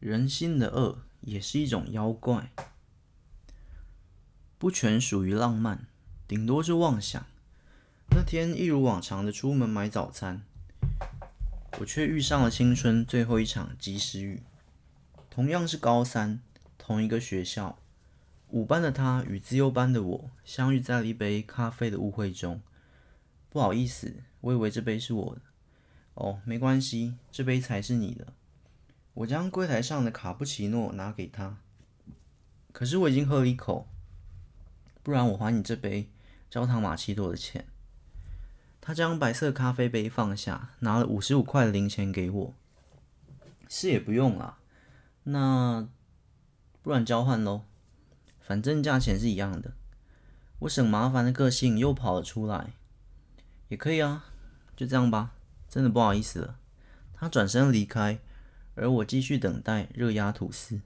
人心的恶也是一种妖怪，不全属于浪漫，顶多是妄想。那天一如往常的出门买早餐，我却遇上了青春最后一场及时雨。同样是高三，同一个学校，五班的他与自由班的我相遇在了一杯咖啡的误会中。不好意思，我以为这杯是我的。哦，没关系，这杯才是你的。我将柜台上的卡布奇诺拿给他，可是我已经喝了一口，不然我还你这杯焦糖玛奇朵的钱。他将白色咖啡杯放下，拿了五十五块的零钱给我。是也不用啦，那不然交换喽，反正价钱是一样的。我省麻烦的个性又跑了出来，也可以啊，就这样吧。真的不好意思了。他转身离开，而我继续等待热压吐司。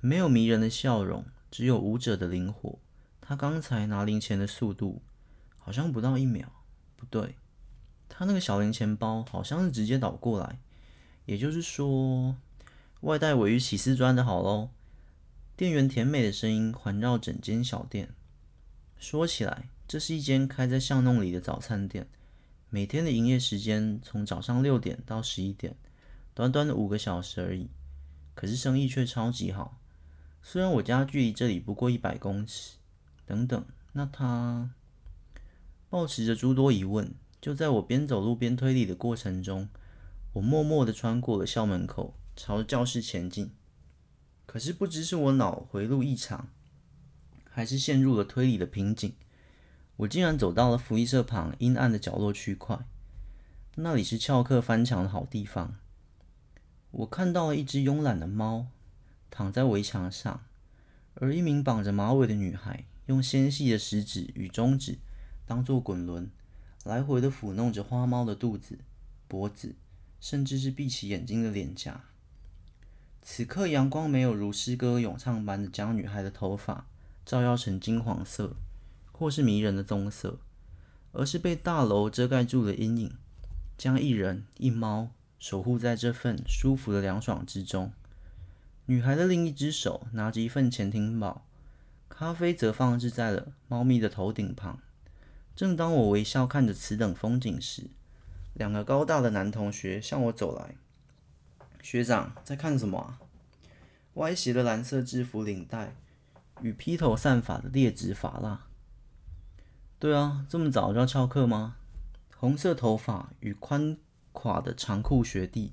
没有迷人的笑容，只有舞者的灵活。他刚才拿零钱的速度，好像不到一秒。不对，他那个小零钱包好像是直接倒过来，也就是说，外带鮪鱼起司砖的好喽。店员甜美的声音环绕整间小店。说起来，这是一间开在巷弄里的早餐店，每天的营业时间从早上六点到十一点，短短的五个小时而已。可是生意却超级好。虽然我家距离这里不过一百公尺。等等，那他？抱持着诸多疑问，就在我边走路边推理的过程中，我默默地穿过了校门口，朝着教室前进。可是不知是我脑回路异常，还是陷入了推理的瓶颈，我竟然走到了福利社旁阴暗的角落区块。那里是翘课翻墙的好地方。我看到了一只慵懒的猫躺在围墙上，而一名绑着马尾的女孩用纤细的食指与中指。当做滚轮，来回的抚弄着花猫的肚子、脖子，甚至是闭起眼睛的脸颊。此刻，阳光没有如诗歌咏唱般的将女孩的头发照耀成金黄色，或是迷人的棕色，而是被大楼遮盖住了阴影，将一人一猫守护在这份舒服的凉爽之中。女孩的另一只手拿着一份潜艇堡，咖啡则放置在了猫咪的头顶旁。正当我微笑看着此等风景时，两个高大的男同学向我走来。学长在看什么啊？歪斜的蓝色制服领带与披头散发的劣质发蜡。对啊，这么早就要翘课吗？红色头发与宽垮的长裤学弟，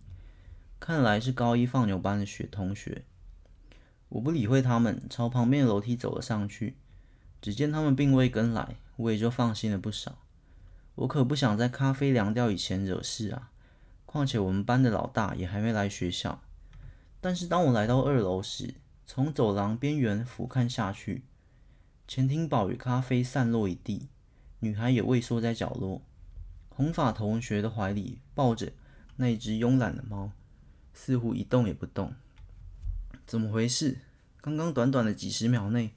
看来是高一放牛班的学同学。我不理会他们，朝旁边的楼梯走了上去。只见他们并未跟来。我也就放心了不少。我可不想在咖啡凉掉以前惹事啊！况且我们班的老大也还没来学校。但是当我来到二楼时，从走廊边缘俯瞰下去，前厅堡与咖啡散落一地，女孩也畏缩在角落，红发同学的怀里抱着那只慵懒的猫，似乎一动也不动。怎么回事？刚刚短短的几十秒内，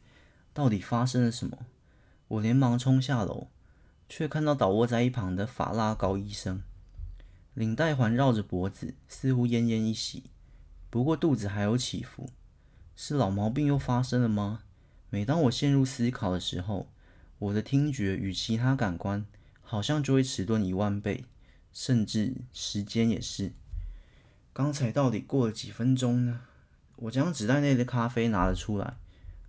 到底发生了什么？我连忙冲下楼，却看到倒卧在一旁的法拉高医生，领带环绕着脖子，似乎奄奄一息。不过肚子还有起伏，是老毛病又发生了吗？每当我陷入思考的时候，我的听觉与其他感官好像就会迟钝一万倍，甚至时间也是。刚才到底过了几分钟呢？我将纸袋内的咖啡拿了出来，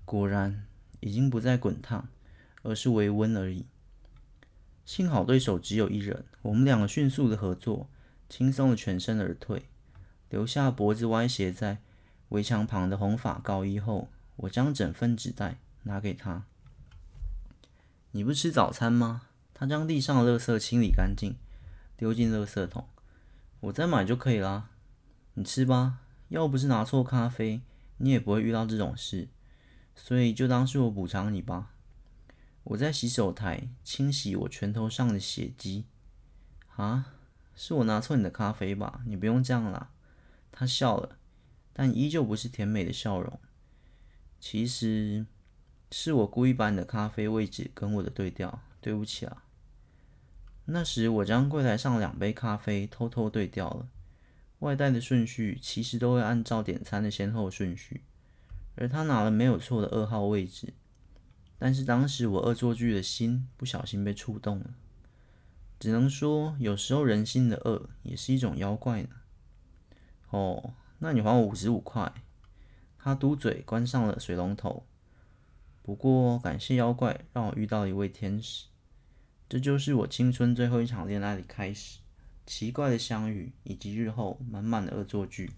果然已经不再滚烫。而是微温而已。幸好对手只有一人，我们两个迅速的合作，轻松的全身而退，留下脖子歪斜在围墙旁的红发高一后，我将整份纸袋拿给他。你不吃早餐吗？他将地上的垃圾清理干净，丢进垃圾桶。我再买就可以啦。你吃吧，要不是拿错咖啡，你也不会遇到这种事，所以就当是我补偿你吧。我在洗手台清洗我拳头上的血迹。啊，是我拿错你的咖啡吧？你不用这样啦。他笑了，但依旧不是甜美的笑容。其实是我故意把你的咖啡位置跟我的对调，对不起啊。那时我将柜台上两杯咖啡偷偷对调了。外带的顺序其实都会按照点餐的先后顺序，而他拿了没有错的二号位置。但是当时我恶作剧的心不小心被触动了，只能说有时候人心的恶也是一种妖怪呢。哦，那你还我五十五块。他嘟嘴关上了水龙头。不过感谢妖怪让我遇到一位天使，这就是我青春最后一场恋爱的开始。奇怪的相遇，以及日后满满的恶作剧。